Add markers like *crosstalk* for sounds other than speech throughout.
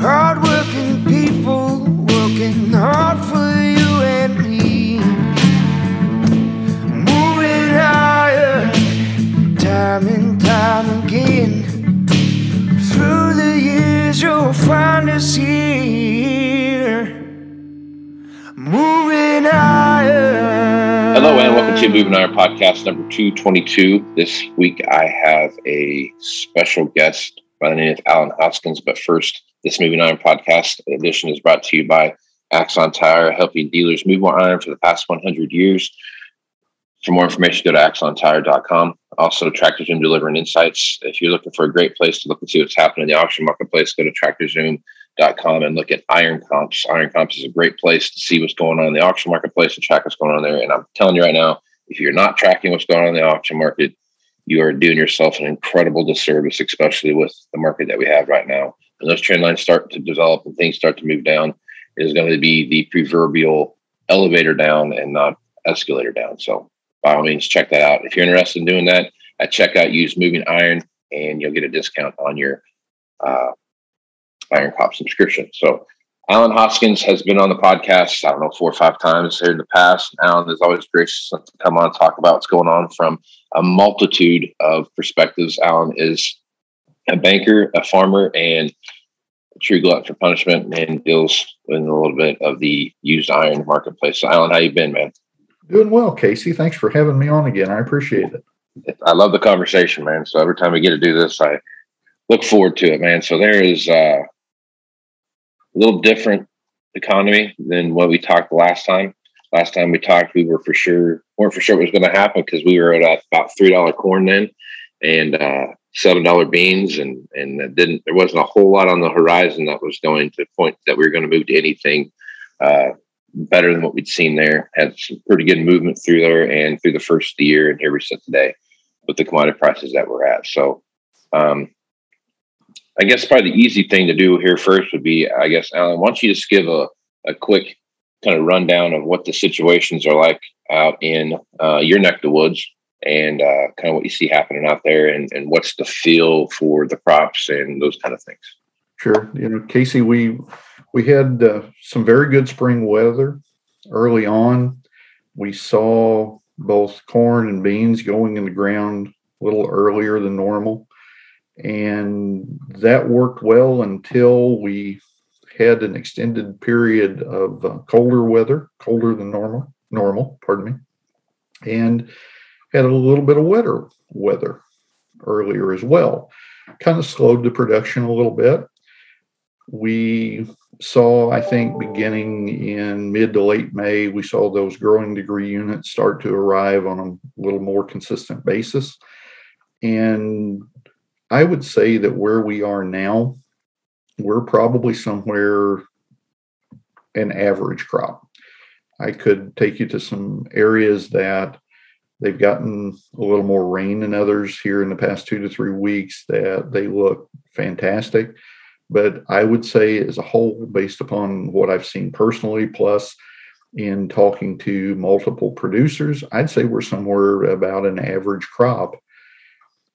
Hardworking people working hard for you and me. Moving time and time again. Through the years, you'll find. Moving. Hello and welcome to Moving Iron Podcast number 222. This week I have a special guest by the name of Alan Hoskins. But first, this Moving Iron Podcast edition is brought to you by Axon Tire, helping dealers move more iron for the past 100 years. For more information, go to axontire.com. Also, Tractor Zoom delivering insights. If you're looking for a great place to look and see what's happening in the auction marketplace, go to tractorzoom.com and look at Iron Comps. Iron Comps is a great place to see what's going on in the auction marketplace and track what's going on there. And I'm telling you right now, if you're not tracking what's going on in the auction market, you are doing yourself an incredible disservice, especially with the market that we have right now. When those trend lines start to develop and things start to move down, is going to be the proverbial elevator down and not escalator down. So by all means, check that out. If you're interested in doing that, at checkout, use Moving Iron and you'll get a discount on your uh, Iron Comps subscription. So Alan Hoskins has been on the podcast, I don't know, four or five times here in the past. Alan is always gracious enough to come on and talk about what's going on from a multitude of perspectives. Alan is a banker, a farmer, and a true glutton for punishment and deals in a little bit of the used iron marketplace. So Alan, how you been, man? Doing well, Casey. Thanks for having me on again. I appreciate it. I love the conversation, man. So every time we get to do this, I look forward to it, man. So there is uh, a little different economy than what we talked last time. Last time we talked, we were for sure weren't for sure what was going to happen because we were at about three dollar corn then, and uh, seven dollar beans, and and it didn't there wasn't a whole lot on the horizon that was going to point that we were going to move to anything uh, better than what we'd seen there. Had some pretty good movement through there and through the first year, and here we sit today with the commodity prices that we're at. So. Um, I guess probably the easy thing to do here first would be, I guess, Alan, why don't you just give a, a quick kind of rundown of what the situations are like out in uh, your neck of the woods and uh, kind of what you see happening out there and, and what's the feel for the crops and those kind of things. Sure. You know, Casey, we we had uh, some very good spring weather early on. We saw both corn and beans going in the ground a little earlier than normal. And that worked well until we had an extended period of uh, colder weather, colder than normal, normal, pardon me, and had a little bit of wetter weather earlier as well. Kind of slowed the production a little bit. We saw, I think, beginning in mid to late May, we saw those growing degree units start to arrive on a little more consistent basis. And I would say that where we are now, we're probably somewhere an average crop. I could take you to some areas that they've gotten a little more rain than others here in the past two to three weeks that they look fantastic. But I would say, as a whole, based upon what I've seen personally, plus in talking to multiple producers, I'd say we're somewhere about an average crop.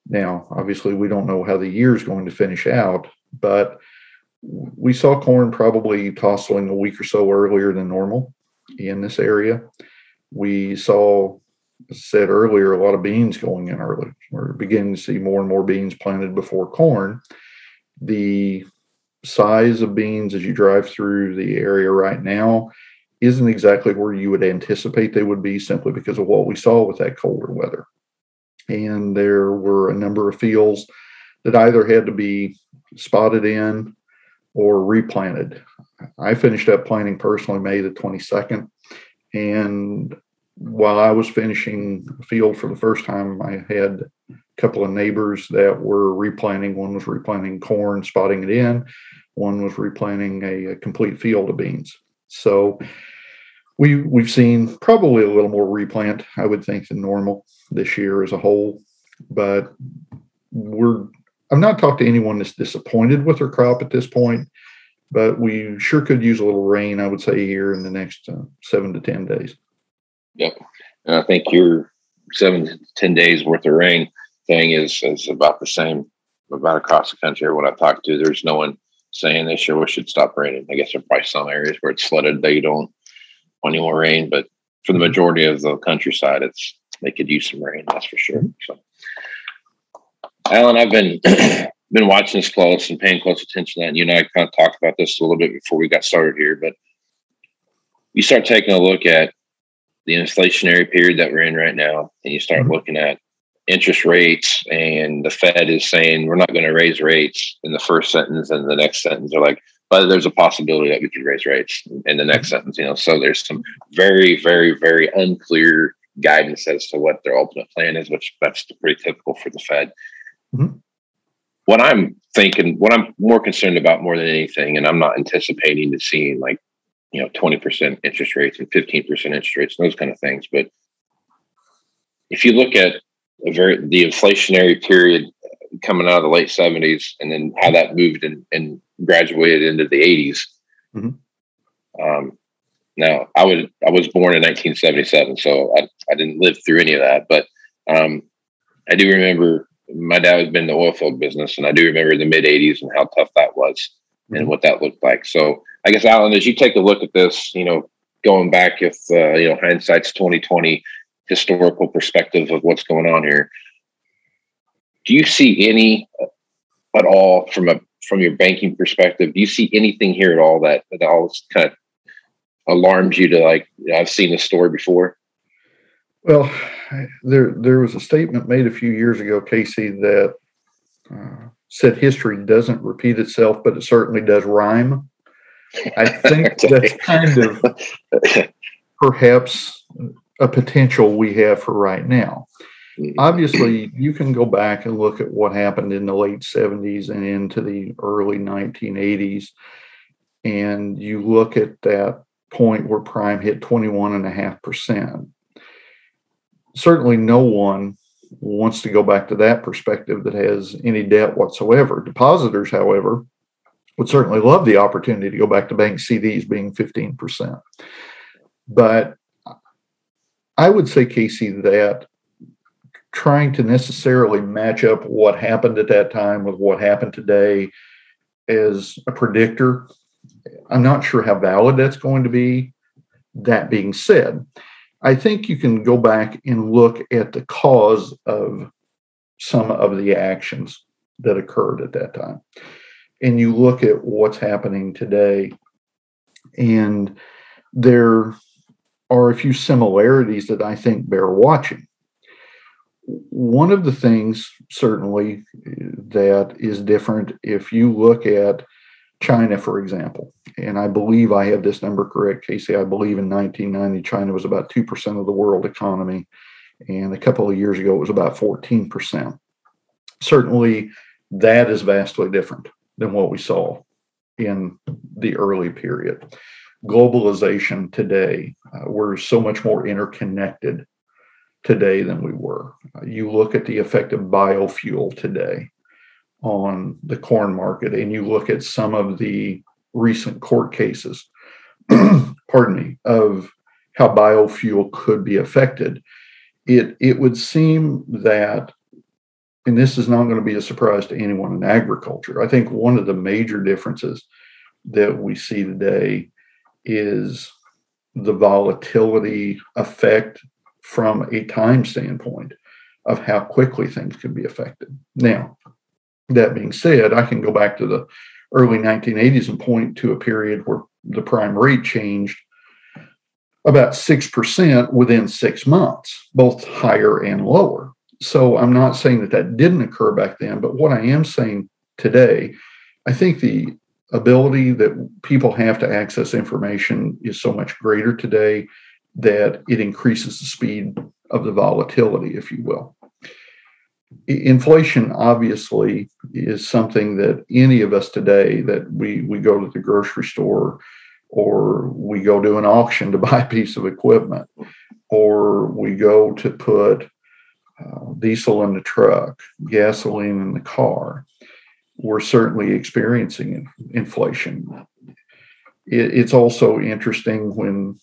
Now, obviously, we don't know how the year is going to finish out, but we saw corn probably tasseling a week or so earlier than normal in this area. We saw, said earlier, a lot of beans going in early. We're beginning to see more and more beans planted before corn. The size of beans as you drive through the area right now isn't exactly where you would anticipate they would be simply because of what we saw with that colder weather. And there were a number of fields that either had to be spotted in or replanted. I finished up planting personally May the 22nd. And while I was finishing field for the first time, I had a couple of neighbors that were replanting. One was replanting corn, spotting it in. One was replanting a, a complete field of beans. So we we've seen probably a little more replant, I would think, than normal this year as a whole. But we're I've not talked to anyone that's disappointed with their crop at this point, but we sure could use a little rain, I would say, here in the next uh, seven to 10 days. Yep. And I think your seven to 10 days worth of rain thing is, is about the same about across the country. Everyone I've talked to, there's no one saying they sure wish it stop raining. I guess there are probably some areas where it's flooded, they don't want any more rain, but for the majority of the countryside, it's they could use some rain, that's for sure. So Alan, I've been *clears throat* been watching this close and paying close attention to that. And you and I kind of talked about this a little bit before we got started here, but you start taking a look at the inflationary period that we're in right now, and you start mm-hmm. looking at interest rates, and the Fed is saying we're not going to raise rates in the first sentence, and the next sentence they're like, but there's a possibility that we could raise rates in the next mm-hmm. sentence. You know, so there's some very, very, very unclear guidance as to what their ultimate plan is, which that's pretty typical for the Fed. Mm-hmm. What I'm thinking, what I'm more concerned about more than anything, and I'm not anticipating to seeing like, you know, 20% interest rates and 15% interest rates and those kind of things. But if you look at a very the inflationary period coming out of the late 70s and then how that moved and, and graduated into the 80s. Mm-hmm. Um, now I was I was born in 1977, so I, I didn't live through any of that, but um, I do remember my dad had been in the oil field business, and I do remember the mid '80s and how tough that was mm-hmm. and what that looked like. So, I guess Alan, as you take a look at this, you know, going back, if uh, you know hindsight's 2020, historical perspective of what's going on here, do you see any at all from a from your banking perspective? Do you see anything here at all that that all kind of alarms you to like? I've seen this story before. Well, there there was a statement made a few years ago, Casey, that uh, said history doesn't repeat itself, but it certainly does rhyme. I think *laughs* that's kind of perhaps a potential we have for right now. Mm-hmm. Obviously, you can go back and look at what happened in the late 70s and into the early 1980s, and you look at that point where prime hit 21.5% certainly no one wants to go back to that perspective that has any debt whatsoever. Depositors, however, would certainly love the opportunity to go back to bank CDs being 15%. But I would say, Casey, that trying to necessarily match up what happened at that time with what happened today as a predictor, I'm not sure how valid that's going to be. That being said, I think you can go back and look at the cause of some of the actions that occurred at that time. And you look at what's happening today, and there are a few similarities that I think bear watching. One of the things, certainly, that is different if you look at China, for example, and I believe I have this number correct, Casey. I believe in 1990, China was about 2% of the world economy. And a couple of years ago, it was about 14%. Certainly, that is vastly different than what we saw in the early period. Globalization today, uh, we're so much more interconnected today than we were. Uh, you look at the effect of biofuel today on the corn market and you look at some of the recent court cases, *clears throat* pardon me, of how biofuel could be affected, it it would seem that, and this is not going to be a surprise to anyone in agriculture. I think one of the major differences that we see today is the volatility effect from a time standpoint of how quickly things can be affected. Now, that being said, I can go back to the early 1980s and point to a period where the prime rate changed about 6% within six months, both higher and lower. So I'm not saying that that didn't occur back then, but what I am saying today, I think the ability that people have to access information is so much greater today that it increases the speed of the volatility, if you will. Inflation obviously is something that any of us today that we we go to the grocery store or we go to an auction to *laughs* buy a piece of equipment or we go to put uh, diesel in the truck, gasoline in the car, we're certainly experiencing inflation. It, it's also interesting when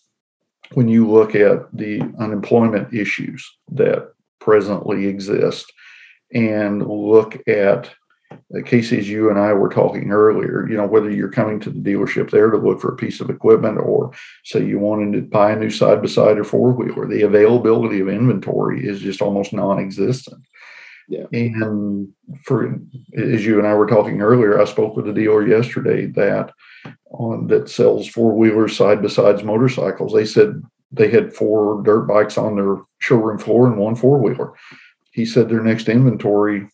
when you look at the unemployment issues that presently exist and look at uh, Casey, you and I were talking earlier, you know, whether you're coming to the dealership there to look for a piece of equipment or say you wanted to buy a new side by side or four wheeler, the availability of inventory is just almost non existent. Yeah. And for as you and I were talking earlier, I spoke with a dealer yesterday that on that sells four wheelers, side by sides, motorcycles. They said they had four dirt bikes on their showroom floor and one four wheeler. He said their next inventory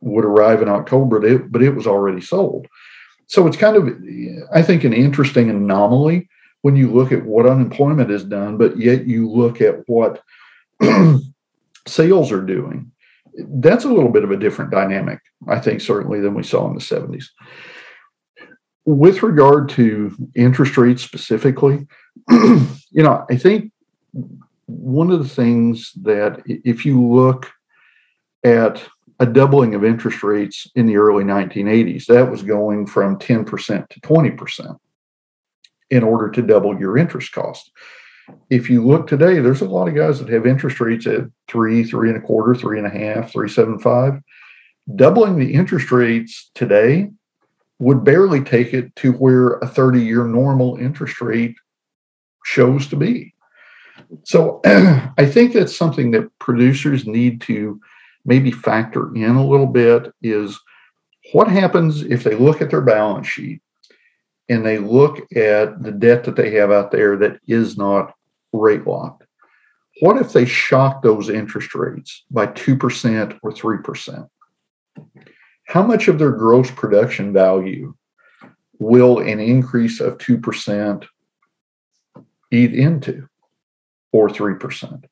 would arrive in October, but it, but it was already sold. So it's kind of, I think, an interesting anomaly when you look at what unemployment has done, but yet you look at what *clears throat* sales are doing. That's a little bit of a different dynamic, I think, certainly than we saw in the 70s. With regard to interest rates specifically, *clears throat* you know, I think one of the things that if you look at a doubling of interest rates in the early 1980s. That was going from 10% to 20% in order to double your interest cost. If you look today, there's a lot of guys that have interest rates at three, three and a quarter, three and a half, three seven five. Doubling the interest rates today would barely take it to where a 30 year normal interest rate shows to be. So *clears throat* I think that's something that producers need to maybe factor in a little bit is what happens if they look at their balance sheet and they look at the debt that they have out there that is not rate locked? What if they shock those interest rates by 2% or 3%? How much of their gross production value will an increase of 2% eat into or 3%?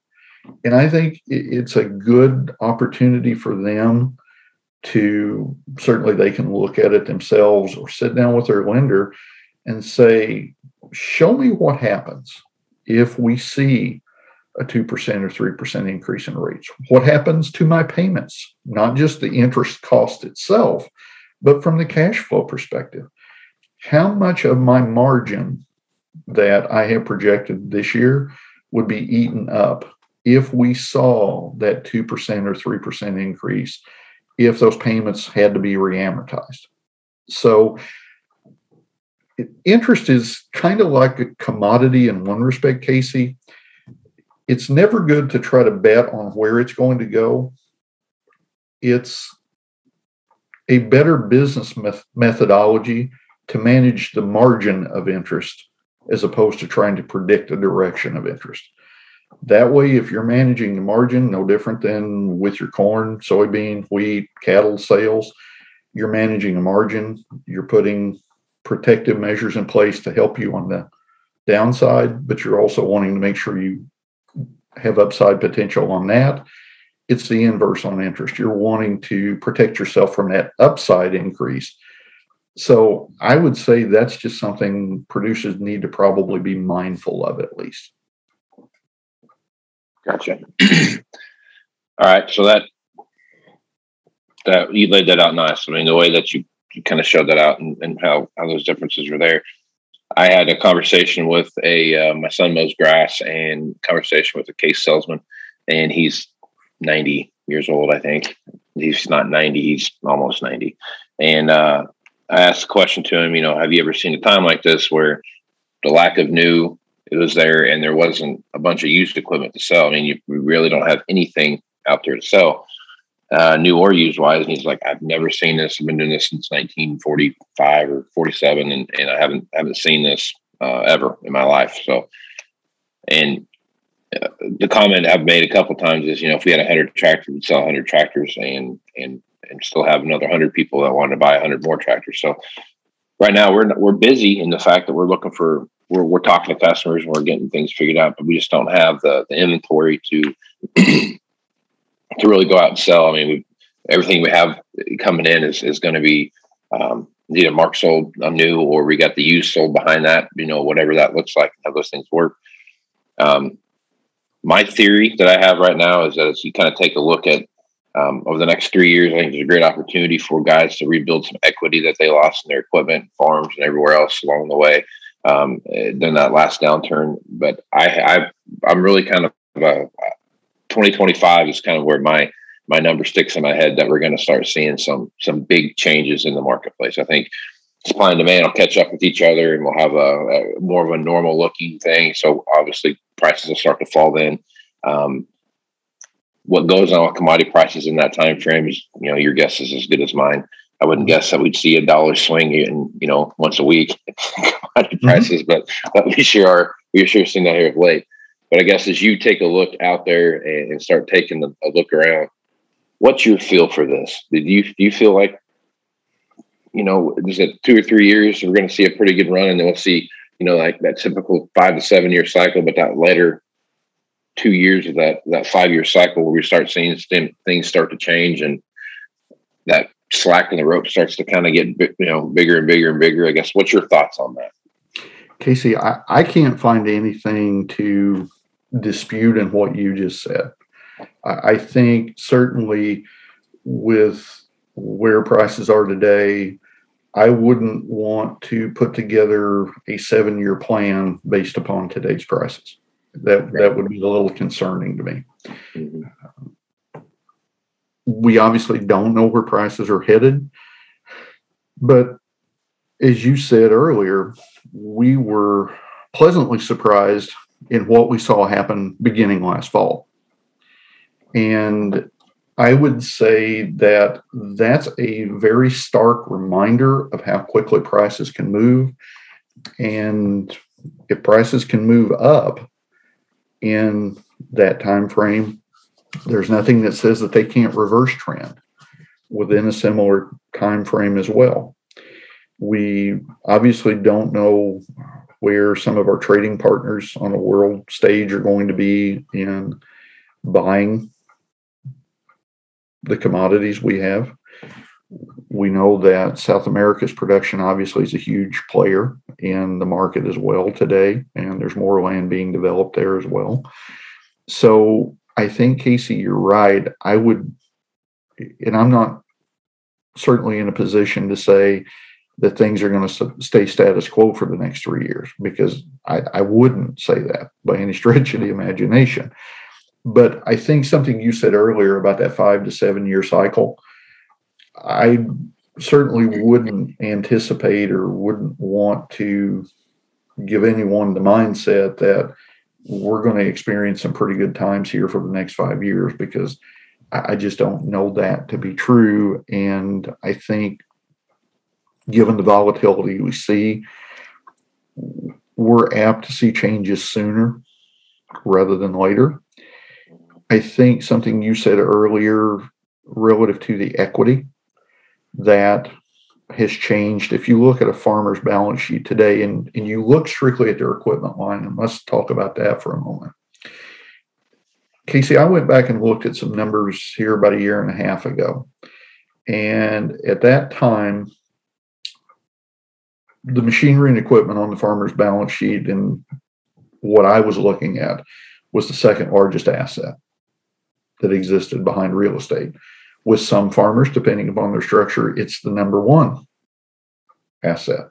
and I think it's a good opportunity for them to certainly they can look at it themselves or sit down with their lender and say, show me what happens if we see a 2% or 3% increase in rates. What happens to my payments? Not just the interest cost itself, but from the cash flow perspective. How much of my margin that I have projected this year would be eaten up if we saw that 2% or 3% increase if those payments had to be reamortized. So interest is kind of like a commodity in one respect, Casey. It's never good to try to bet on where it's going to go. It's a better business methodology to manage the margin of interest as opposed to trying to predict the direction of interest. That way, if you're managing the margin, no different than with your corn, soybean, wheat, cattle sales, you're managing a margin. You're putting protective measures in place to help you on the downside, but you're also wanting to make sure you have upside potential on that. It's the inverse on interest. You're wanting to protect yourself from that upside increase. So I would say that's just something producers need to probably be mindful of at least. Gotcha. *clears throat* All right. So that that you laid that out nice. I mean, the way that you, you kind of showed that out and, and how, how those differences were there. I had a conversation with a uh, my son mows grass and conversation with a case salesman, and he's 90 years old, I think. He's not 90, he's almost 90. And uh, I asked the question to him, you know, have you ever seen a time like this where the lack of new it was there and there wasn't a bunch of used equipment to sell. I mean, you really don't have anything out there to sell, uh, new or used wise. And he's like, I've never seen this. I've been doing this since 1945 or 47, and, and I haven't haven't seen this uh, ever in my life. So, and uh, the comment I've made a couple times is, you know, if we had hundred tractors, we'd sell hundred tractors and, and, and still have another hundred people that want to buy hundred more tractors. So right now we're, we're busy in the fact that we're looking for, we're, we're talking to customers and we're getting things figured out, but we just don't have the, the inventory to, to really go out and sell. I mean, we, everything we have coming in is, is going to be, um, either Mark sold a new or we got the used sold behind that, you know, whatever that looks like, how those things work. Um, my theory that I have right now is that as you kind of take a look at um, over the next three years, I think there's a great opportunity for guys to rebuild some equity that they lost in their equipment, farms, and everywhere else along the way um, during that last downturn. But I, I I'm really kind of uh, 2025 is kind of where my my number sticks in my head that we're going to start seeing some some big changes in the marketplace. I think supply and demand will catch up with each other, and we'll have a, a more of a normal looking thing. So obviously, prices will start to fall then. Um, what goes on with commodity prices in that time frame is, you know, your guess is as good as mine. I wouldn't guess that we'd see a dollar swing in, you know, once a week *laughs* commodity mm-hmm. prices, but, but we sure are we are sure seeing that here of late. But I guess as you take a look out there and, and start taking a look around, what's your feel for this? Did you do you feel like you know, is it two or three years we're going to see a pretty good run, and then we'll see you know like that typical five to seven year cycle, but that later two years of that that five year cycle where we start seeing things start to change and that slack in the rope starts to kind of get you know bigger and bigger and bigger. I guess what's your thoughts on that? Casey, I, I can't find anything to dispute in what you just said. I, I think certainly with where prices are today, I wouldn't want to put together a seven year plan based upon today's prices. That that would be a little concerning to me. Mm-hmm. We obviously don't know where prices are headed, but as you said earlier, we were pleasantly surprised in what we saw happen beginning last fall. And I would say that that's a very stark reminder of how quickly prices can move. And if prices can move up in that time frame, there's nothing that says that they can't reverse trend within a similar time frame as well. We obviously don't know where some of our trading partners on a world stage are going to be in buying the commodities we have. We know that South America's production obviously is a huge player in the market as well today, and there's more land being developed there as well. So I think, Casey, you're right. I would, and I'm not certainly in a position to say that things are going to stay status quo for the next three years because I, I wouldn't say that by any stretch of the imagination. But I think something you said earlier about that five to seven year cycle, I certainly wouldn't anticipate or wouldn't want to give anyone the mindset that we're going to experience some pretty good times here for the next five years because I just don't know that to be true. And I think, given the volatility we see, we're apt to see changes sooner rather than later. I think something you said earlier relative to the equity that has changed. If you look at a farmer's balance sheet today and, and you look strictly at their equipment line, and let's talk about that for a moment. Casey, I went back and looked at some numbers here about a year and a half ago. And at that time, the machinery and equipment on the farmer's balance sheet and what I was looking at was the second largest asset that existed behind real estate. With some farmers, depending upon their structure, it's the number one asset.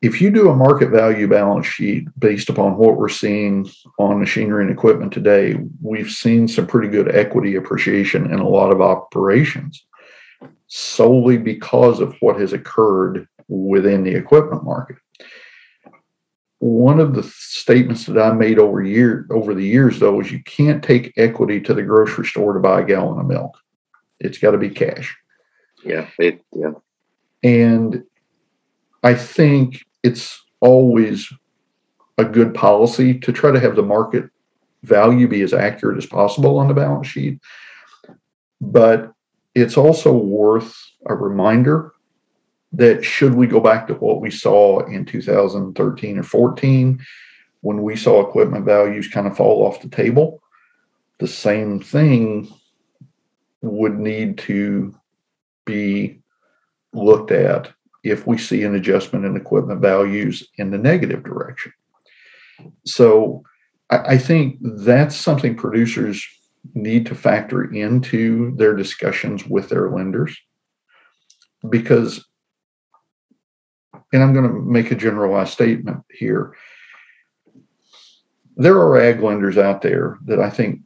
If you do a market value balance sheet based upon what we're seeing on machinery and equipment today, we've seen some pretty good equity appreciation in a lot of operations solely because of what has occurred within the equipment market one of the statements that I made over year over the years though is you can't take equity to the grocery store to buy a gallon of milk. It's got to be cash. Yeah, it, yeah. And I think it's always a good policy to try to have the market value be as accurate as possible on the balance sheet. But it's also worth a reminder that should we go back to what we saw in 2013 or 14 when we saw equipment values kind of fall off the table the same thing would need to be looked at if we see an adjustment in equipment values in the negative direction. So I, think that's something producers need to factor into their discussions with their lenders because and I'm going to make a generalized statement here. There are ag lenders out there that I think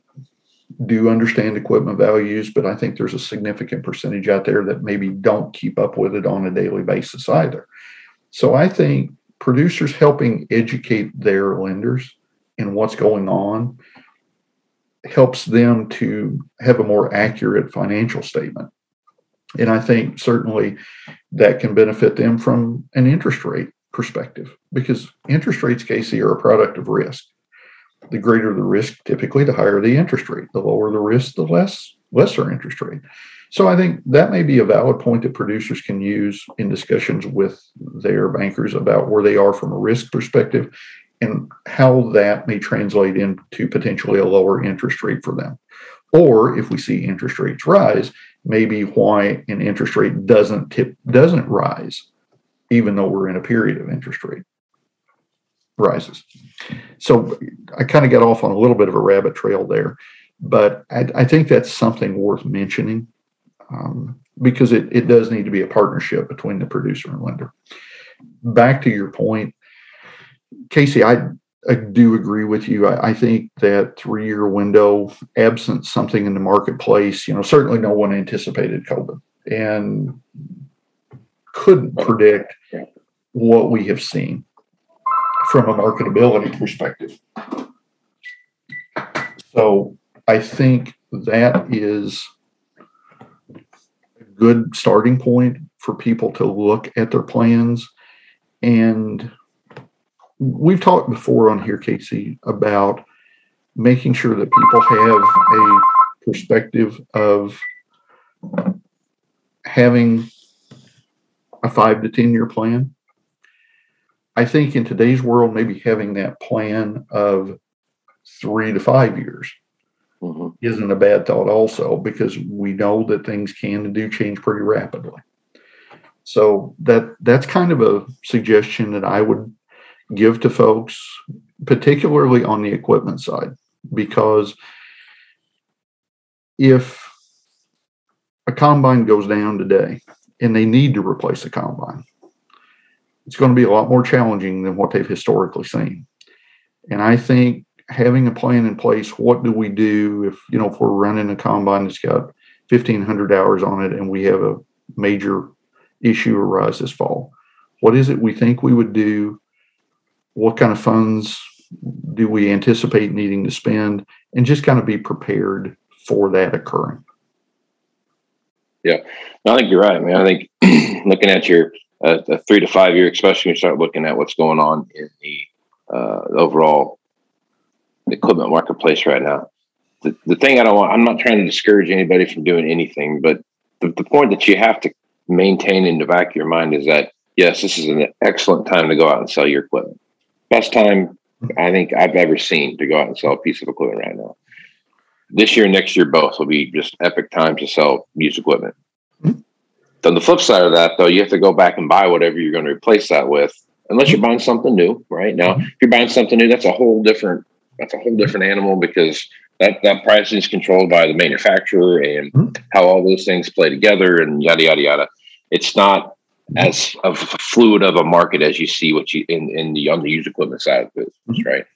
do understand equipment values, but I think there's a significant percentage out there that maybe don't keep up with it on a daily basis either. So I think producers helping educate their lenders in what's going on helps them to have a more accurate financial statement. And I think certainly that can benefit them from an interest rate perspective because interest rates, Casey, are a product of risk. The greater the risk, typically, the higher the interest rate. The lower the risk, the less lesser interest rate. So I think that may be a valid point that producers can use in discussions with their bankers about where they are from a risk perspective and how that may translate into potentially a lower interest rate for them. Or if we see interest rates rise, maybe why an interest rate doesn't tip doesn't rise, even though we're in a period of interest rate rises. So I kind of got off on a little bit of a rabbit trail there, but I, I think that's something worth mentioning um, because it, it does need to be a partnership between the producer and lender. Back to your point, Casey, I I do agree with you. I, I think that three year window, absent something in the marketplace, you know, certainly no one anticipated COVID and couldn't predict what we have seen from a marketability perspective. So I think that is a good starting point for people to look at their plans and we've talked before on here, Casey, about making sure that people have a perspective of having a five to 10 year plan. I think in today's world, maybe having that plan of three to five years mm-hmm. isn't a bad thought, also, because we know that things can and do change pretty rapidly. So that that's kind of a suggestion that I would give to folks, particularly on the equipment side, because if a combine goes down today and they need to replace a combine, it's going to be a lot more challenging than what they've historically seen. And I think having a plan in place, what do we do if, you know, if we're running a combine that's got 1500 hours on it and we have a major issue arise this fall? What is it we think we would do what kind of funds do we anticipate needing to spend and just kind of be prepared for that occurring? Yeah. No, i think you're right. I mean i think *clears throat* looking at your uh, three to five year especially when you start looking at what's going on in the uh, overall equipment marketplace right now. The, the thing i don't want i'm not trying to discourage anybody from doing anything but the, the point that you have to maintain in the back of your mind is that yes this is an excellent time to go out and sell your equipment best time I think I've ever seen to go out and sell a piece of equipment right now. This year, next year, both will be just epic times to sell used equipment. Mm-hmm. On the flip side of that, though, you have to go back and buy whatever you're going to replace that with, unless you're buying something new. Right now, mm-hmm. if you're buying something new, that's a whole different that's a whole different animal because that that pricing is controlled by the manufacturer and mm-hmm. how all those things play together and yada yada yada. It's not as a fluid of a market as you see what you in, in the on the used equipment side of the business, mm-hmm. right?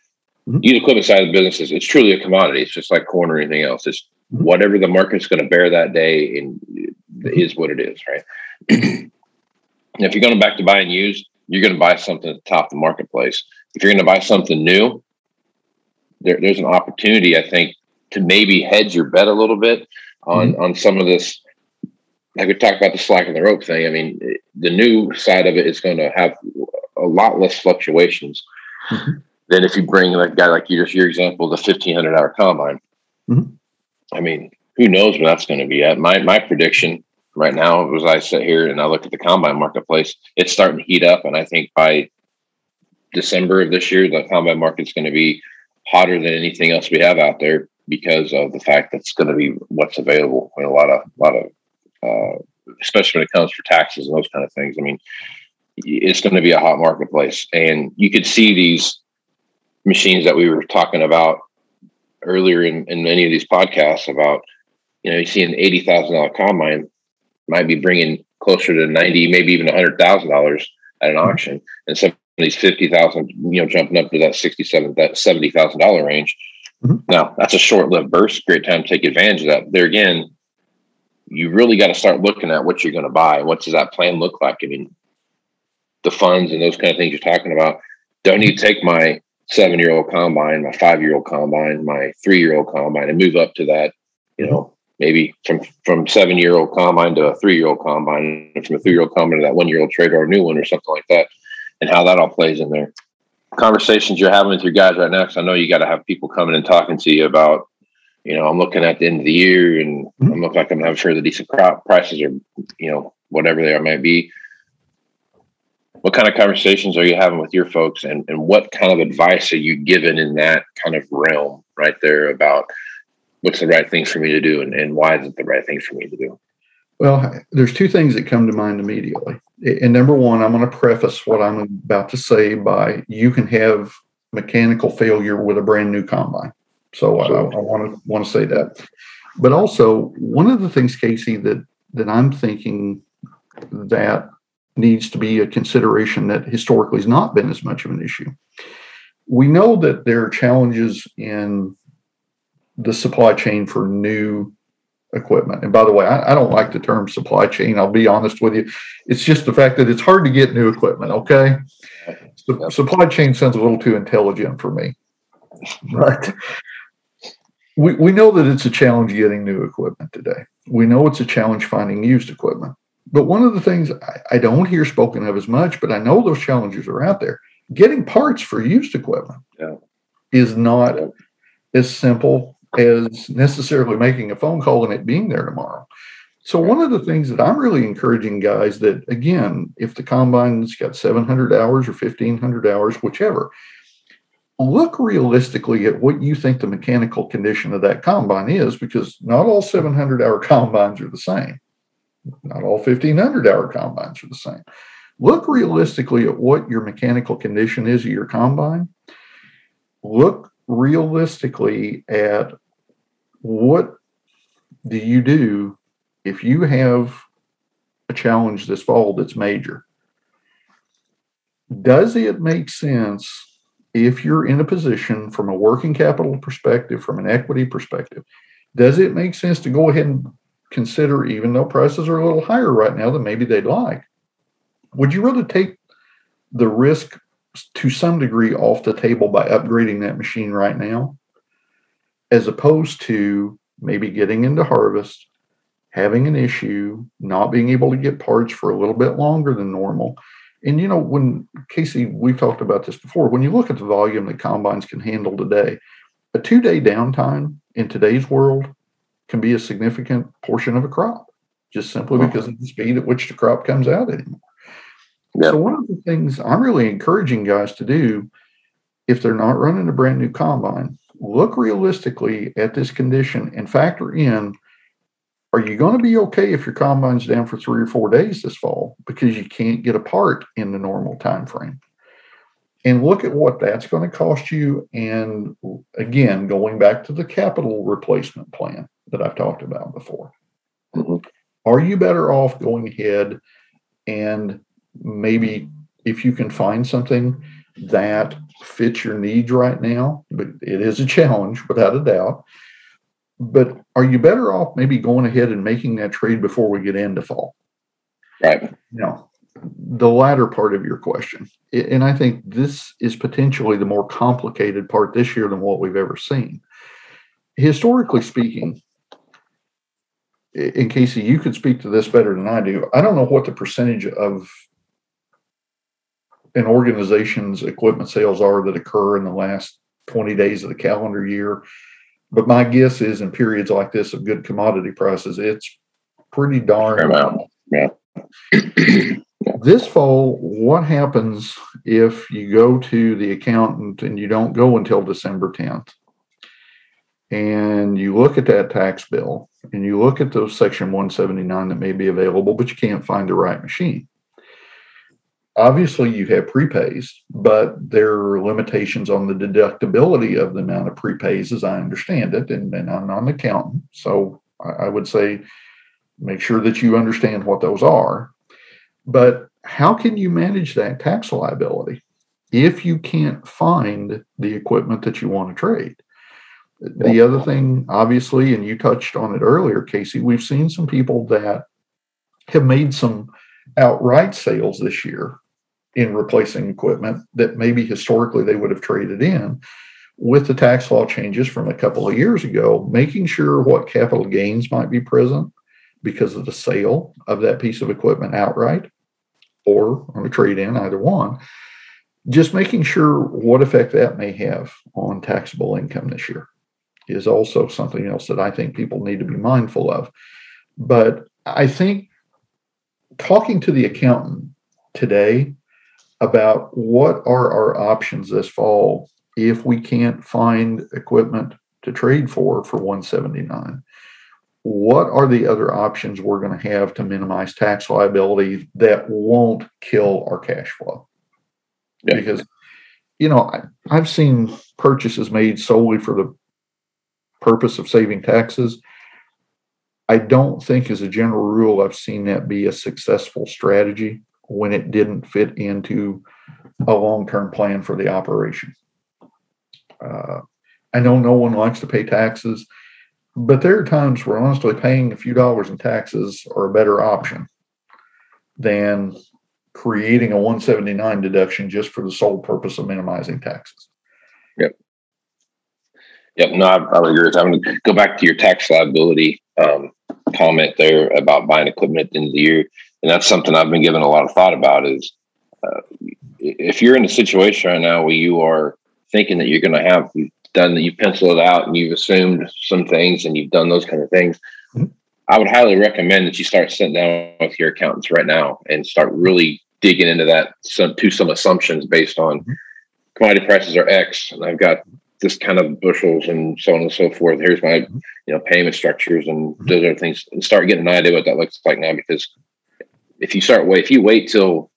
Mm-hmm. Used equipment side of the business is it's truly a commodity. It's just like corn or anything else. It's mm-hmm. whatever the market's going to bear that day and mm-hmm. is what it is, right? *clears throat* if you're going back to buying used, you're going to buy something at the top of the marketplace. If you're going to buy something new, there, there's an opportunity, I think, to maybe hedge your bet a little bit on mm-hmm. on some of this like we talked about the slack in the rope thing. I mean, the new side of it is going to have a lot less fluctuations. Mm-hmm. then if you bring like a guy like you just your example, the fifteen hundred hour combine, Mhm. I mean, who knows where that's going to be at? My my prediction right now, as I sit here and I look at the combine marketplace, it's starting to heat up, and I think by December of this year, the combine market's going to be hotter than anything else we have out there because of the fact that it's going to be what's available and a lot of a lot of uh, especially when it comes for taxes and those kind of things. I mean, it's going to be a hot marketplace, and you could see these machines that we were talking about earlier in, in many of these podcasts about you know you see an eighty thousand dollar combine might be bringing closer to ninety, maybe even a hundred thousand dollars at an auction, and some of these fifty thousand, you know, jumping up to that sixty-seven, that seventy thousand dollar range. Mhm. Now that's a short-lived burst. Great time to take advantage of that. There again, you really got to start looking at what you're going to buy. What does that plan look like? I mean, the funds and those kind of things you're talking about. Do I need to take my seven-year-old combine, my five-year-old combine, my three-year-old combine, and move up to that? You know, maybe from from seven year old combine to a three year old combine, and from a three year old combine to that one year old trade or a new one or something like that, and how that all plays in there. Conversations you're having with your guys right now, because I know you got to have people coming and talking to you about, you know, I'm looking at the end of the year and Mhm. I'm looking like I'm having sure the decent crop prices are, you know, whatever they are might be. What kind of conversations are you having with your folks, and and what kind of advice are you given in that kind of realm right there about what's the right thing for me to do and, and why is it the right thing for me to do? Well, there's two things that come to mind immediately. And number one, I'm going to preface what I'm about to say by you can have mechanical failure with a brand new combine. So I, I want to want to say that. But also, one of the things, Casey, that that I'm thinking that needs to be a consideration that historically has not been as much of an issue. We know that there are challenges in the supply chain for new equipment. And by the way, I, I, don't like the term supply chain. I'll be honest with you. It's just the fact that it's hard to get new equipment. Okay. So, Yep. Supply chain sounds a little too intelligent for me. Right. We, we know that it's a challenge getting new equipment today. We know it's a challenge finding used equipment. But one of the things I, I don't hear spoken of as much, but I know those challenges are out there. Getting parts for used equipment Yeah. is not as simple as necessarily making a phone call and it being there tomorrow. So one of the things that I'm really encouraging guys that again, if the combine's got 700 hours or 1500 hours, whichever, look realistically at what you think the mechanical condition of that combine is, because not all 700 hour *laughs* combines are the same. Not all 1500 hour combines are the same. Look realistically at what your mechanical condition is of your combine. Look realistically at what do you do if you have a challenge this fall that's major? Does it make sense if you're in a position from a working capital perspective, from an equity perspective? Does it make sense to go ahead and consider, even though prices are a little higher right now than maybe they'd like? Would you rather take the risk to some degree off the table by upgrading that machine right now, as opposed to maybe getting into harvest, having an issue, not being able to get parts for a little bit longer than normal. And you know, when Casey, we've talked about this before, when you look at the volume that combines can handle today, a two day downtime in today's world can be a significant portion of a crop, just simply because of the speed at which the crop comes out anymore. Yeah. So one of the things I'm really encouraging guys to do, if they're not running a brand new combine, look realistically at this condition and factor in are you going to be okay if your combine's down for three or four days this fall? Because you can't get a part in the normal time frame and look at what that's going to cost you and again going back to the capital replacement plan that i've talked about before. Mhm. are you better off going ahead and maybe if you can find something that fits your needs right now but it is a challenge without a doubt but are you better off maybe going ahead and making that trade before we get into fall Right. no the latter part of your question and i think this is potentially the more complicated part this year than what we've ever seen historically speaking in casey you could speak to this better than i do i don't know what the percentage of an organization's equipment sales are that occur in the last 20 days of the calendar year. But my guess is in periods like this of good commodity prices, it's pretty darn. Yeah. *clears throat* This fall, what happens if you go to the accountant and you don't go until December 10th? And you look at that tax bill and you look at those section 179 that may be available, but you can't find the right machine. Obviously, you have prepays, but there are limitations on the deductibility of the amount of prepays as I understand it. And, and I'm not an accountant. So I, I would say make sure that you understand what those are. But how can you manage that tax liability if you can't find the equipment that you want to trade? The other thing, obviously, and you touched on it earlier, Casey, we've seen some people that have made some outright sales this year in replacing equipment that maybe historically they would have traded in with the tax law changes from a couple of years ago, making sure what capital gains might be present because of the sale of that piece of equipment outright or on a trade in, either one. Just making sure what effect that may have on taxable income this year is also something else that I think people need to be mindful of. But I think talking to the accountant today about what are our options this fall if we can't find equipment to trade for for 179 what are the other options we're going to have to minimize tax liability that won't kill our cash flow? Yeah. Because, you know, I, I've seen purchases made solely for the purpose of saving taxes. I don't think, as a general rule, I've seen that be a successful strategy when it didn't fit into a long term plan for the operation. Uh, I know no one likes to pay taxes but there are times where honestly paying a few dollars in taxes are a better option than creating a 179 deduction just for the sole purpose of minimizing taxes. Yep. Yep. No, I, I agree. I'm going to go back to your tax liability um, comment there about buying equipment at the end of the year. And that's something I've been giving a lot of thought about is uh, if you're in a situation right now where you are thinking that you're going to have done that you pencil it out and you've assumed some things and you've done those kind of things Mhm. i would highly recommend that you start sitting down with your accountants right now and start really digging into that some to some assumptions based on Mhm. commodity prices are x and i've got this kind of bushels and so on and so forth here's my Mhm. you know payment structures and Mhm. those other things and start getting an idea what that looks like now because if you start wait if you wait till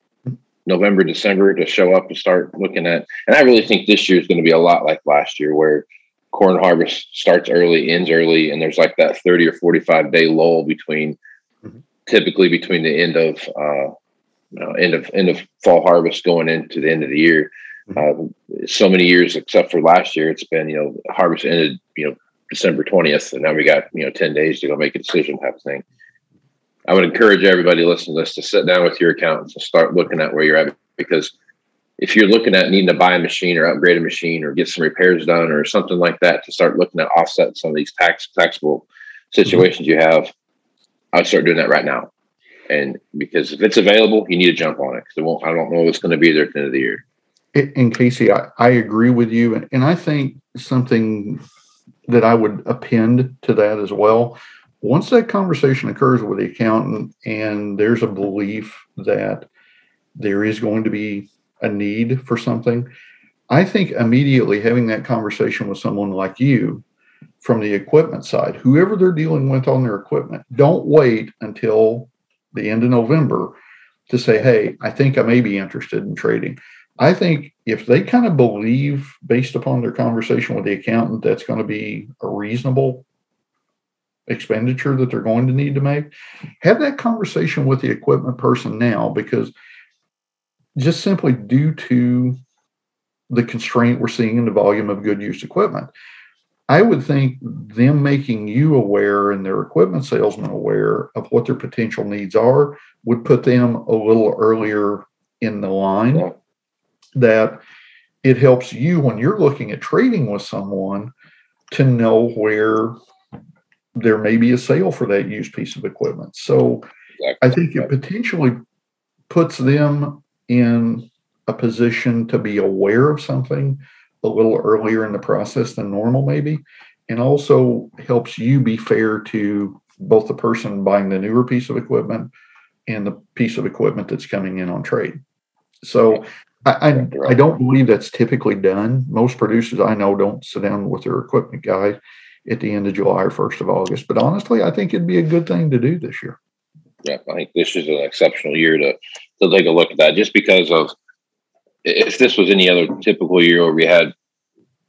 November, December to show up and start looking at. And I really think this year is going to be a lot like last year, where corn harvest starts early, ends early, and there's like that 30 or 45 day lull between, Mhm. typically between the end of uh, you know, end of end of fall harvest going into the end of the year. Uh, so many years, except for last year, it's been you know harvest ended you know December 20th, and now we got you know 10 days to go make a decision type of thing. I would encourage everybody listening to this to sit down with your accountants and start looking at where you're at because if you're looking at needing to buy a machine or upgrade a machine or get some repairs done or something like that to start looking at offset some of these tax taxable situations you have, I'd start doing that right now. And because if it's available, you need to jump on it because it. I don't know what's going to be there at the end of the year. And Casey, I, I agree with you. And, and I think something that I would append to that as well. Once that conversation occurs with the accountant and there's a belief that there is going to be a need for something, I think immediately having that conversation with someone like you from the equipment side, whoever they're dealing with on their equipment, don't wait until the end of November to say, hey, I think I may be interested in trading. I think if they kind of believe, based upon their conversation with the accountant, that's going to be a reasonable expenditure that they're going to need to make, have that conversation with the equipment person now because just simply due to the constraint we're seeing in the volume of good use equipment. I would think them making you aware and their equipment salesman aware of what their potential needs are would put them a little earlier in the line Yeah. that it helps you when you're looking at trading with someone to know where there may be a sale for that used piece of equipment. So Exactly. I think it potentially puts them in a position to be aware of something a little earlier in the process than normal, maybe, and also helps you be fair to both the person buying the newer piece of equipment and the piece of equipment that's coming in on trade. So I, I, I don't believe that's typically done. Most producers I know don't sit down with their equipment guy at the end of July or first of August. But honestly, I think it'd be a good thing to do this year. Yeah, I think this is an exceptional year to to take a look at that, just because of if this was any other typical year where we had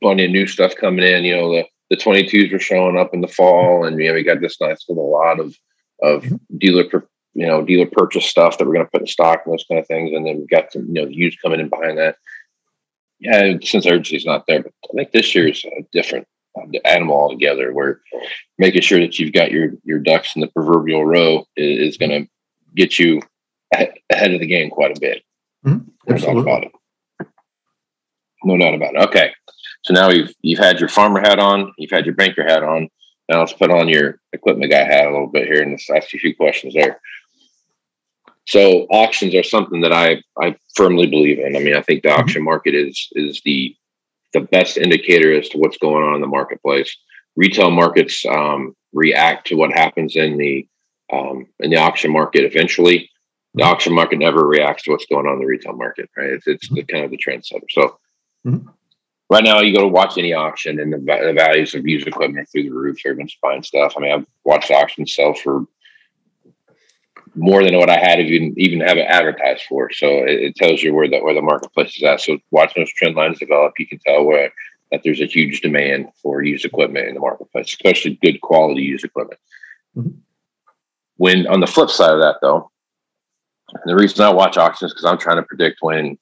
plenty of new stuff coming in, you know, the the 22s were showing up in the fall, and you know, we got this nice little lot of of mm-hmm. dealer you know dealer purchase stuff that we're going to put in stock and those kind of things, and then we've got some you know used coming in behind that. Yeah, since urgency is not there, but I think this year is different animal altogether. Where making sure that you've got your your ducks in the proverbial row is, is going to get you ahead of the game quite a bit. Mm-hmm. No doubt about it. No doubt about it. Okay, so now you've you've had your farmer hat on, you've had your banker hat on. Now let's put on your equipment guy hat a little bit here and let's ask you a few questions there. So auctions are something that I I firmly believe in. I mean, I think the mm-hmm. auction market is is the the best indicator as to what's going on in the marketplace. Retail markets um, react to what happens in the um, in the auction market eventually. The mm-hmm. auction market never reacts to what's going on in the retail market, right? It's, it's the kind of the trendsetter. So mm-hmm. right now, you go to watch any auction, and the, the values of used equipment are through the roof. Everyone's buying stuff. I mean, I've watched auctions sell for more than what I had even even have it advertised for. So it, it, tells you where the where the marketplace is at. So watching those trend lines develop, you can tell where that there's a huge demand for used equipment in the marketplace, especially good quality used equipment. Mm-hmm. When on the flip side of that, though, the reason I watch auctions is because I'm trying to predict when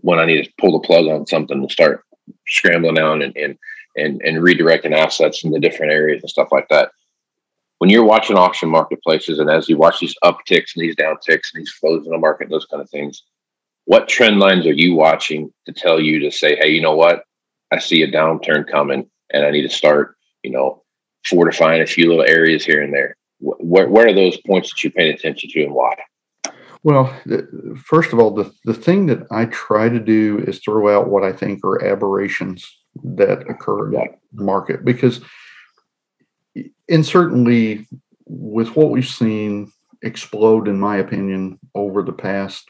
when I need to pull the plug on something and start scrambling down and and and, and redirecting assets in the different areas and stuff like that when you're watching auction marketplaces and as you watch these upticks and these downticks and these flows in the market, those kind of things, what trend lines are you watching to tell you to say, hey, you know what? I see a downturn coming and I need to start, you know, fortifying a few little areas here and there. Where, where are those points that you're paying attention to and why? Well, first of all, the, the thing that I try to do is throw out what I think are aberrations that occur in that market because – and certainly with what we've seen explode, in my opinion, over the past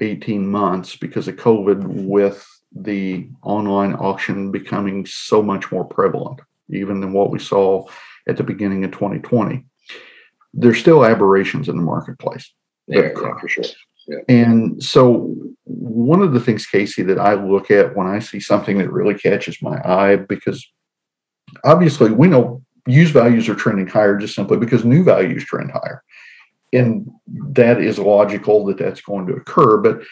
18 months because of COVID, with the online auction becoming so much more prevalent, even than what we saw at the beginning of 2020. There's still aberrations in the marketplace. Yeah, yeah for sure. Yeah. And so, one of the things, Casey, that I look at when I see something that really catches my eye, because obviously we know used values are trending higher just simply because new values trend higher. And that is logical that that's going to occur but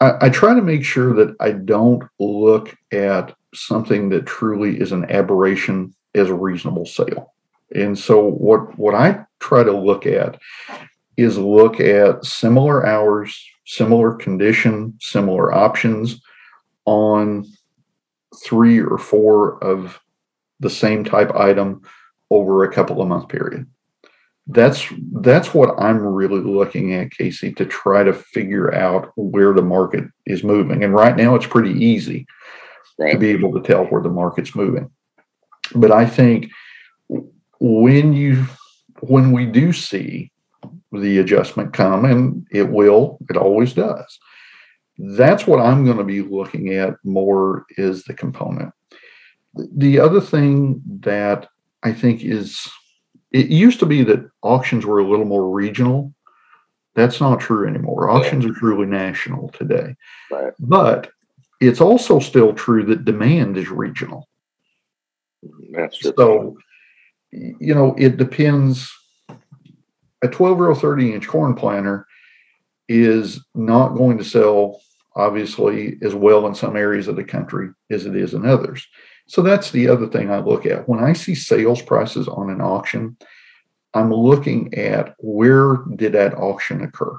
I, I, try to make sure that i don't look at something that truly is an aberration as a reasonable sale. And so what what i try to look at is look at similar hours similar condition similar options on three or four of the same type item over a couple of month period. That's that's what I'm really looking at, Casey, to try to figure out where the market is moving. And right now, it's pretty easy right. to be able to tell where the market's moving. But I think when you when we do see the adjustment come, and it will, it always does. That's what I'm going to be looking at more is the component the other thing that I think is it used to be that auctions were a little more regional. That's not true anymore. Auctions are truly national today. Right. But it's also still true that demand is regional. That's true. So, you know, it depends. A 12 row 30 inch corn planter is not going to sell, obviously, as well in some areas of the country as it is in others. So that's the other thing I look at. When I see sales prices on an auction, I'm looking at where did that auction occur?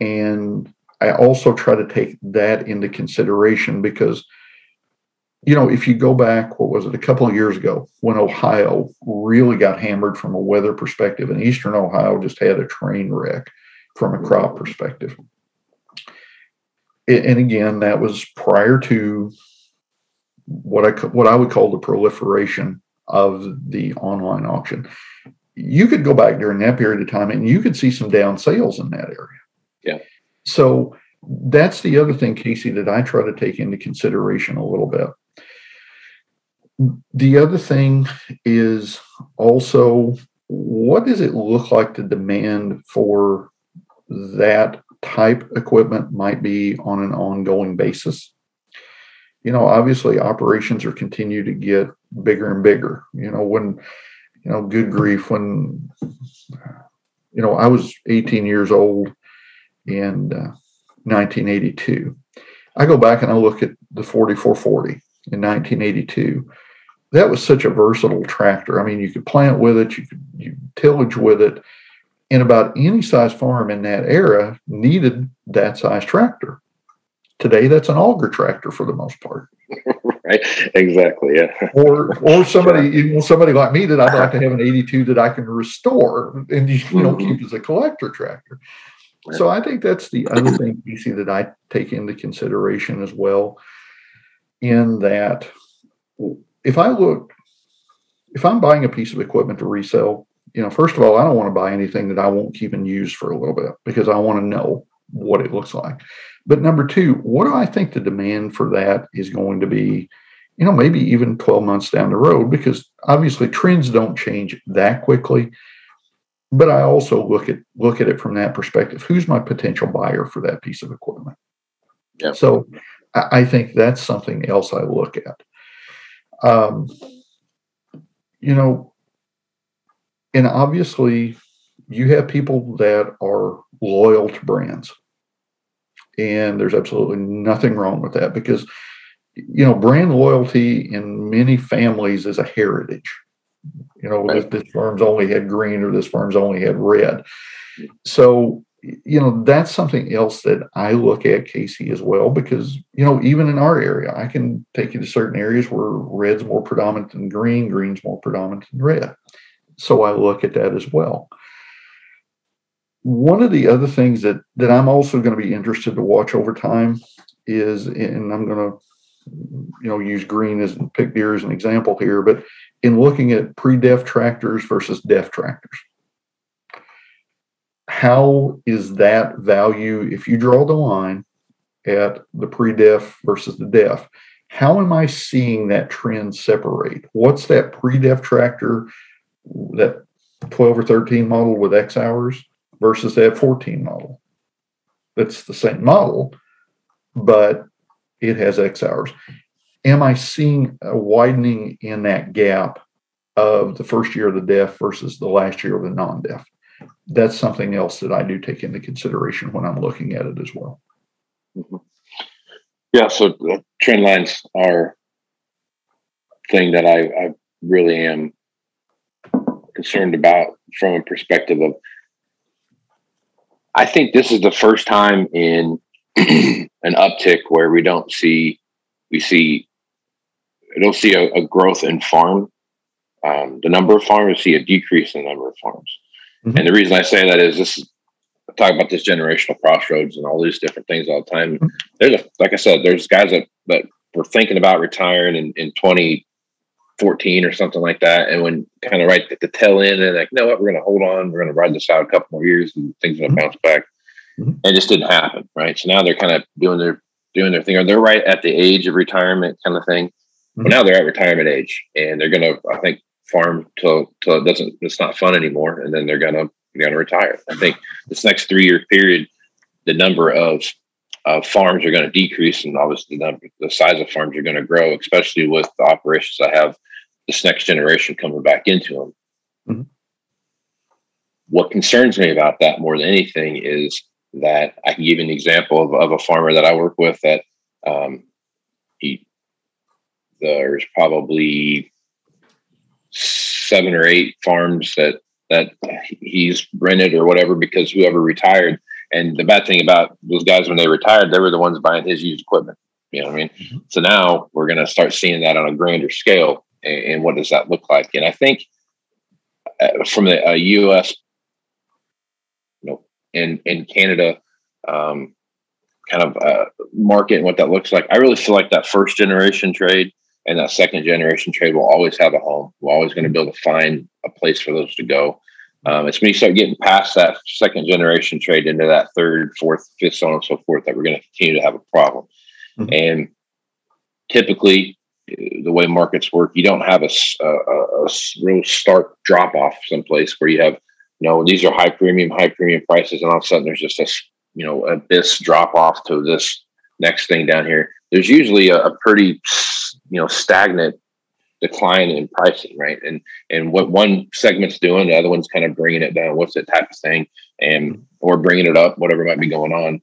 And I also try to take that into consideration because, you know, if you go back, what was it, a couple of years ago when Ohio really got hammered from a weather perspective and Eastern Ohio just had a train wreck from a crop perspective. and again, that was prior to what I what I would call the proliferation of the online auction. You could go back during that period of time and you could see some down sales in that area. Yeah. So that's the other thing, Casey, that I try to take into consideration a little bit. The other thing is also what does it look like the demand for that type equipment might be on an ongoing basis? You know, obviously operations are continue to get bigger and bigger. You know, when you know, good grief, when you know, I was 18 years old in uh, 1982. I go back and I look at the 4440 in 1982 that was such a versatile tractor. I mean, you could plant with it, you could you tillage with it, and about any size farm in that era needed that size tractor. Today, that's an auger tractor for the most part. *laughs* right. Exactly. Yeah. or or *laughs* somebody you know, somebody like me that I'd like to have an 82 that I can restore and you know mm-hmm. keep as a collector tractor. So I think that's the other thing, Casey that I take into consideration as well. In that if I look, if I'm buying a piece of equipment to resell, you know, first of all, I don't want to buy anything that I won't keep and use for a little bit because I want to know what it looks like. But number two, what do I think the demand for that is going to be? You know, maybe even 12 months down the road, because obviously trends don't change that quickly. But I also look at look at it from that perspective. Who's my potential buyer for that piece of equipment? Yeah. So I think that's something else I look at um, you know, and obviously you have people that are loyal to brands. And there's absolutely nothing wrong with that because, you know, brand loyalty in many families is a heritage. You know, right. this, this firm's only had green or this firm's only had red. So you know that's something else that i look at casey as well because you know even in our area i can take you to certain areas where red's more predominant than green green's more predominant than red so i look at that as well one of the other things that that i'm also going to be interested to watch over time is and i'm going to you know use green as pick Deere as an example here but in looking at pre-def tractors versus def tractors. How is that value if you draw the line at the pre-def versus the def how am i seeing that trend separate? What's that pre-def tractor that 12 or 13 model with x hours versus that 14 model that's the same model but it has x hours am i seeing a widening in that gap of the first year of the def versus the last year of the non-def that's something else that I do take into consideration when I'm looking at it as well. Mm-hmm. Yeah, so trend lines are thing that I, I really am concerned about from a perspective of I think this is the first time in *clears throat* an uptick where we don't see we see we don't see a, a growth in farm um, the number of farmers see a decrease in the number of farms Mm-hmm. And the reason I say that is this is I talk about this generational crossroads and all these different things all the time. Mm-hmm. There's a, like I said, there's guys that, that were thinking about retiring in, in 2014 or something like that. And when kind of right at the tail end and like, no, what, we're going to hold on, we're going to ride this out a couple more years and things are going to mm-hmm. bounce back. Mm-hmm. And it just didn't happen. Right. So now they're kind of doing their, doing their thing or they're right at the age of retirement kind of thing. Mm-hmm. now they're at retirement age and they're going to, I think, farm till till it doesn't it's not fun anymore and then they're gonna they're gonna retire i think this next three year period the number of uh, farms are going to decrease and obviously the, number, the size of farms are going to grow especially with the operations I have this next generation coming back into them mm-hmm. what concerns me about that more than anything is that i can give you an example of, of a farmer that i work with that um, he there's probably seven or eight farms that that he's rented or whatever because whoever retired. And the bad thing about those guys when they retired, they were the ones buying his used equipment. You know what I mean? Mm-hmm. So now we're going to start seeing that on a grander scale. And, and, what does that look like? And I think uh, from the uh, U.S. You know, in in Canada, um, kind of uh, market and what that looks like. I really feel like that first generation trade and that second generation trade will always have a home. We're always going to be able to find a place for those to go. Um, it's when you start getting past that second generation trade into that third, fourth, fifth, so on and so forth that we're going to continue to have a problem. Mm-hmm. And typically, the way markets work, you don't have a, a, a real stark drop off someplace where you have, you know, these are high premium, high premium prices, and all of a sudden there's just a, you know, abyss drop off to this next thing down here. There's usually a, a pretty, you know, stagnant decline in pricing, right? And and what one segment's doing, the other one's kind of bringing it down. What's that type of thing, and or bringing it up, whatever might be going on.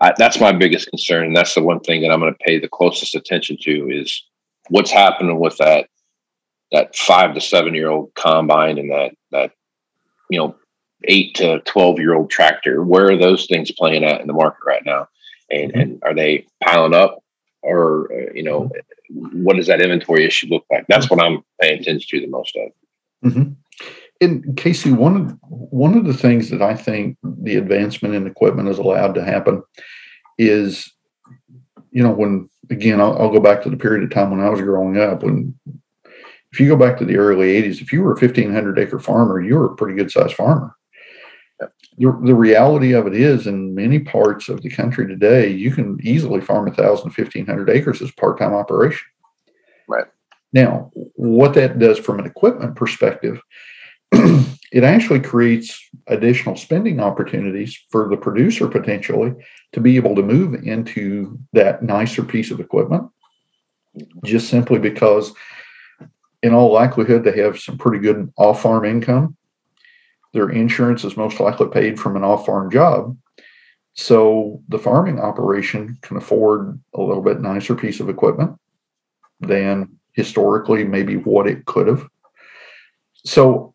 I, that's my biggest concern, and that's the one thing that I'm going to pay the closest attention to is what's happening with that that five to seven year old combine and that that you know eight to twelve year old tractor. Where are those things playing at in the market right now? And mm-hmm. and are they piling up, or uh, you know, what does that inventory issue look like? That's what I'm paying attention to the most of. Mm-hmm. And Casey, one of one of the things that I think the advancement in equipment has allowed to happen is, you know, when again I'll, I'll go back to the period of time when I was growing up. When if you go back to the early '80s, if you were a 1,500 acre farmer, you were a pretty good sized farmer. The, the reality of it is, in many parts of the country today, you can easily farm 1,000, 1,500 acres as part time operation. Right. Now, what that does from an equipment perspective *clears throat* it actually creates additional spending opportunities for the producer potentially to be able to move into that nicer piece of equipment just simply because in all likelihood they have some pretty good off-farm income. Their insurance is most likely paid from an off-farm job. So the farming operation can afford a little bit nicer piece of equipment than historically maybe what it could have. So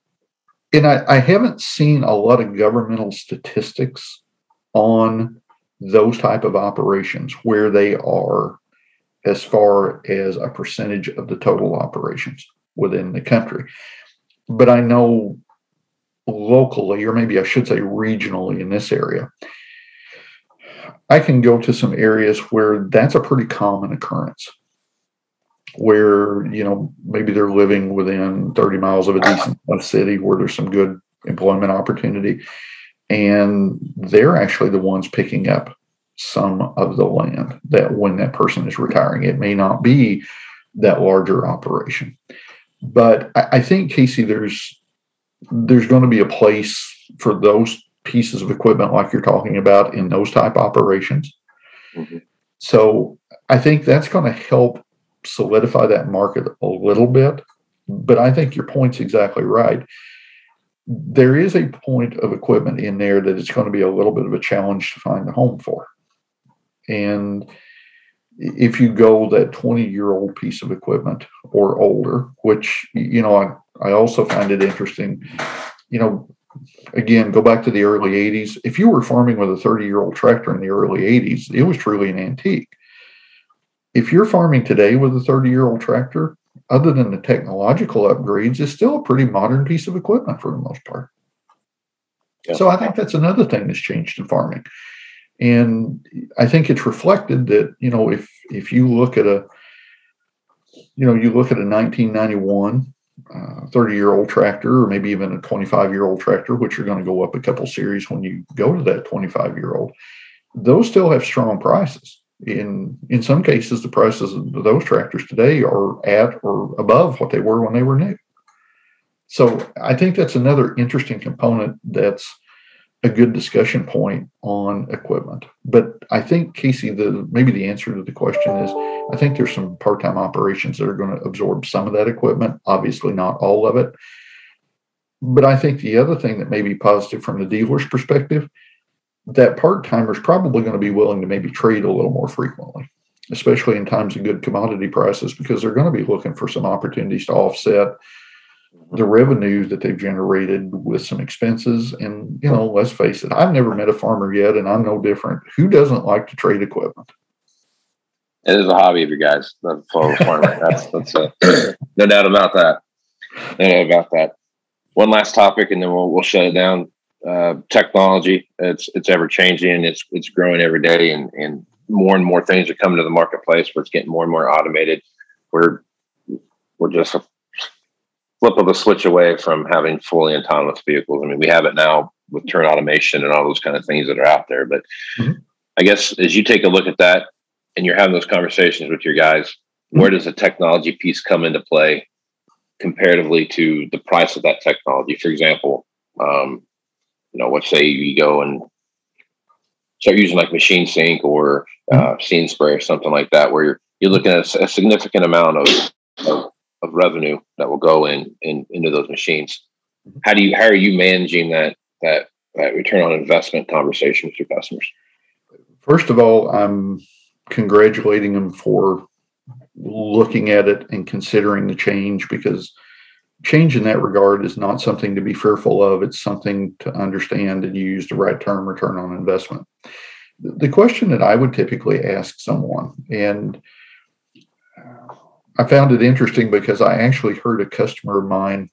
and I, I haven't seen a lot of governmental statistics on those type of operations where they are as far as a percentage of the total operations within the country. But i know locally or maybe i should say regionally in this area i can go to some areas where that's a pretty common occurrence where you know maybe they're living within 30 miles of a decent city where there's some good employment opportunity. And they're actually the ones picking up some of the land that when that person is retiring it may not be that larger operation. But i, I think casey there's there's going to be a place for those pieces of equipment like you're talking about in those type operations. Mm-hmm. so i think that's going to help solidify that market a little bit. But I think your point's exactly right. There is a point of equipment in there that it's going to be a little bit of a challenge to find a home for. And if you go that 20 year old piece of equipment or older, which, you know, I, I also find it interesting, you know, again, go back to the early 80s. If you were farming with a 30 year old tractor in the early 80s, it was truly an antique if you're farming today with a 30 year old tractor, other than the technological upgrades, it's still a pretty modern piece of equipment for the most part. Yeah. So I think that's another thing that's changed in farming. And I think it's reflected that, you know, if if you look at a, you know, you look at a 1991 uh, 30 year old tractor, or maybe even a 25 year old tractor, which are going to go up a couple series when you go to that 25 year old, those still have strong prices in in some cases the prices of those tractors today are at or above what they were when they were new. So i think that's another interesting component that's a good discussion point on equipment. But i think casey the maybe the answer to the question is i think there's some part-time operations that are going to absorb some of that equipment obviously not all of it. But i think the other thing that may be positive from the dealer's perspective that part timer is probably going to be willing to maybe trade a little more frequently, especially in times of good commodity prices, because they're going to be looking for some opportunities to offset the revenue that they've generated with some expenses. And, you know, let's face it, I've never met a farmer yet, and I'm no different. Who doesn't like to trade equipment? It is a hobby of you guys, farmer. That's, that's a, no doubt about that. No doubt about that. One last topic, and then we'll, we'll shut it down uh, technology. It's it's ever changing. It's it's growing every day, and and more and more things are coming to the marketplace where it's getting more and more automated. We're we're just a flip of a switch away from having fully autonomous vehicles. I mean, we have it now with turn automation and all those kind of things that are out there. But mm-hmm. I guess as you take a look at that and you're having those conversations with your guys, mm-hmm. where does the technology piece come into play comparatively to the price of that technology? For example, um, you know, let's say you go and start using like machine sync or uh, mm-hmm. See & Spray or something like that, where you're you're looking at a, significant amount of, of, of revenue that will go in, in into those machines. Mm-hmm. How do you how are you managing that that that return on investment conversation with your customers? First of all, I'm congratulating them for looking at it and considering the change because change in that regard is not something to be fearful of. It's something to understand and use the right term return on investment. The question that I would typically ask someone, and I found it interesting because I actually heard a customer of mine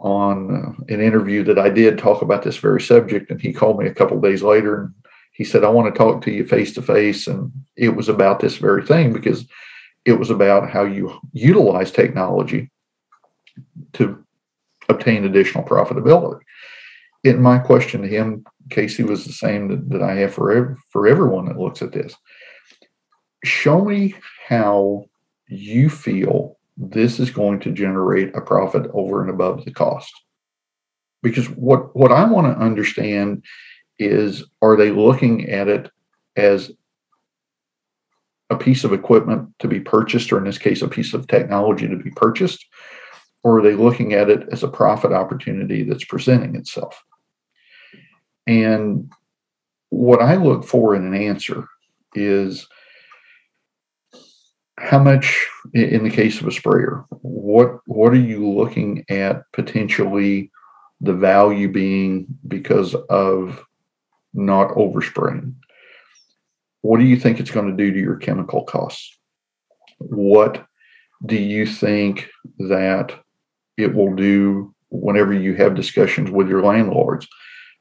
on an interview that I did talk about this very subject, and he called me a couple days later and he said, "I want to talk to you face to face," and it was about this very thing because it was about how you utilize technology to obtain additional profitability. And my question to him, Casey, was the same that, that I have for ev- for everyone that looks at this. Show me how you feel this is going to generate a profit over and above the cost. Because what, what I want to understand is are they looking at it as a piece of equipment to be purchased, or in this case, a piece of technology to be purchased? Or are they looking at it as a profit opportunity that's presenting itself? And what I look for in an answer is how much in the case of a sprayer what what are you looking at potentially the value being because of not overspraying what do you think it's going to do to your chemical costs what do you think that it will do whenever you have discussions with your landlords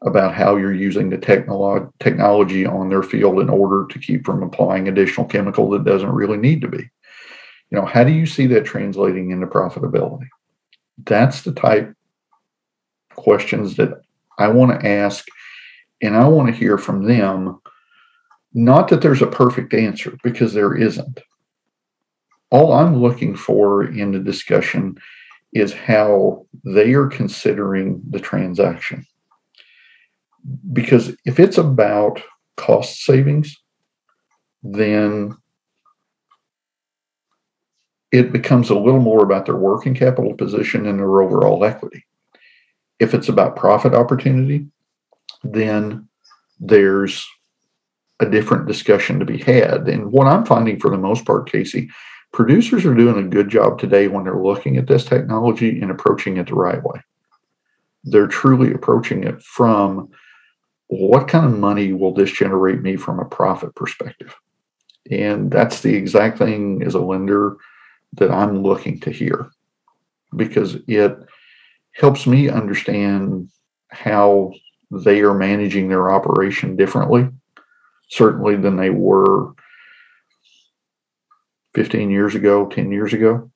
about how you're using the technolo- technology on their field in order to keep from applying additional chemical that doesn't really need to be. You know, how do you see that translating into profitability? That's the type questions that I want to ask and I want to hear from them not that there's a perfect answer because there isn't. All I'm looking for in the discussion is how they are considering the transaction because if it's about cost savings, then it becomes a little more about their working capital position and their overall equity. If it's about profit opportunity, then there's a different discussion to be had. And what I'm finding for the most part, Casey, producers are doing a good job today when they're looking at this technology and approaching it the right way. They're truly approaching it from what kind of money will this generate me from a profit perspective? And that's the exact thing as a lender that I'm looking to hear because it helps me understand how they are managing their operation differently, certainly than they were 15 years ago, 10 years ago.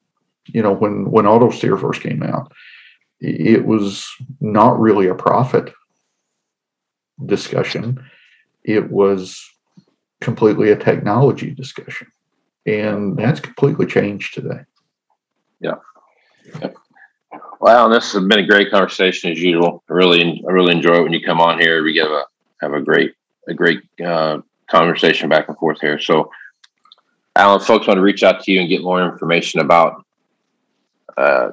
You know, when when auto steer first came out, it was not really a profit discussion. It was completely a technology discussion. And that's completely changed today. Yeah. yeah. Well, this has been a great conversation as usual. I really, I really enjoy it when you come on here. We have a have a great, a great uh, conversation back and forth here. So, Alan, folks want to reach out to you and get more information about uh,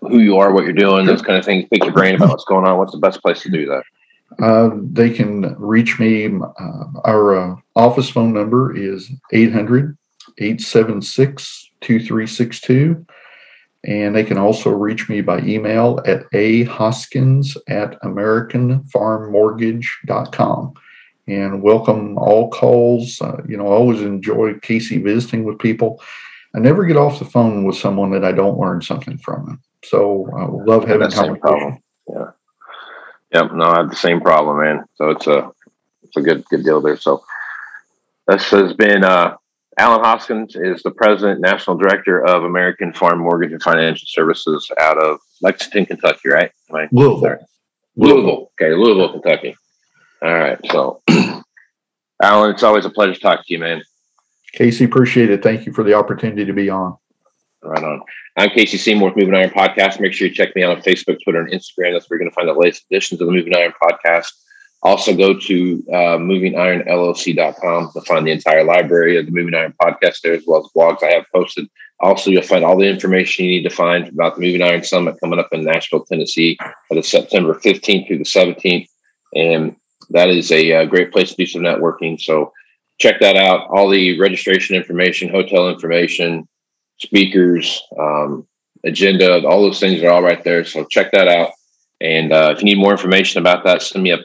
who you are, what you're doing, those kind of things. Pick your brain about what's going on. What's the best place to do that? Uh, they can reach me. Uh, our uh, office phone number is 800 876 2362. And they can also reach me by email at a hoskins at americanfarmmortgage.com. And welcome all calls. Uh, you know, I always enjoy Casey visiting with people. I never get off the phone with someone that I don't learn something from them. So I love having conversation. Yeah. Yep, no, I have the same problem, man. So it's a it's a good good deal there. So this has been uh, Alan Hoskins is the president, national director of American Farm Mortgage and Financial Services out of Lexington, Kentucky, right? I, Louisville. Sorry. Louisville. Okay, Louisville, Kentucky. All right. So, *clears throat* Alan, it's always a pleasure to talk to you, man. Casey, appreciate it. Thank you for the opportunity to be on. Right on. I'm Casey Seymour with Moving Iron Podcast. Make sure you check me out on Facebook, Twitter, and Instagram. That's where you're going to find the latest editions of the Moving Iron Podcast. Also, go to uh, movingironllc.com to find the entire library of the Moving Iron Podcast there, as well as blogs I have posted. Also, you'll find all the information you need to find about the Moving Iron Summit coming up in Nashville, Tennessee, for the September 15th through the 17th. And that is a, uh, great place to do some networking. So check that out. All the registration information, hotel information, speakers, um, agenda, all those things are all right there. So check that out. And uh, if you need more information about that, send me a,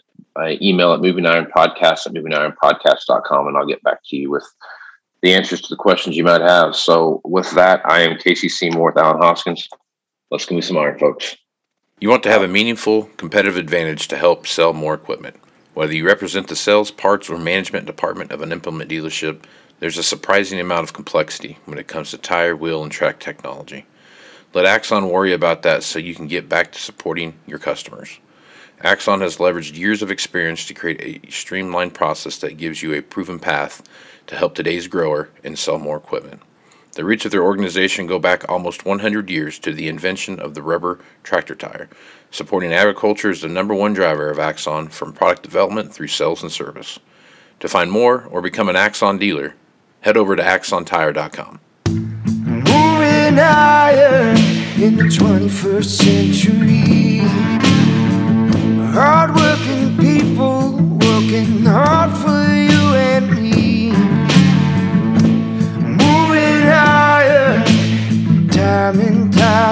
email at moving iron podcast at movingironpodcast.com and I'll get back to you with the answers to the questions you might have. So with that, I am Casey Seymour with Alan Hoskins. Let's give me some iron, folks. You want to have a meaningful competitive advantage to help sell more equipment. Whether you represent the sales, parts, or management department of an implement dealership, there's a surprising amount of complexity when it comes to tire, wheel, and track technology. Let Axon worry about that so you can get back to supporting your customers. Axon has leveraged years of experience to create a streamlined process that gives you a proven path to help today's grower and sell more equipment. The roots of their organization go back almost 100 years to the invention of the rubber tractor tire. Supporting agriculture is the number one driver of Axon from product development through sales and service. To find more or become an Axon dealer, head over to axontire.com. Moving higher in the 21st century. Hardworking people working hard for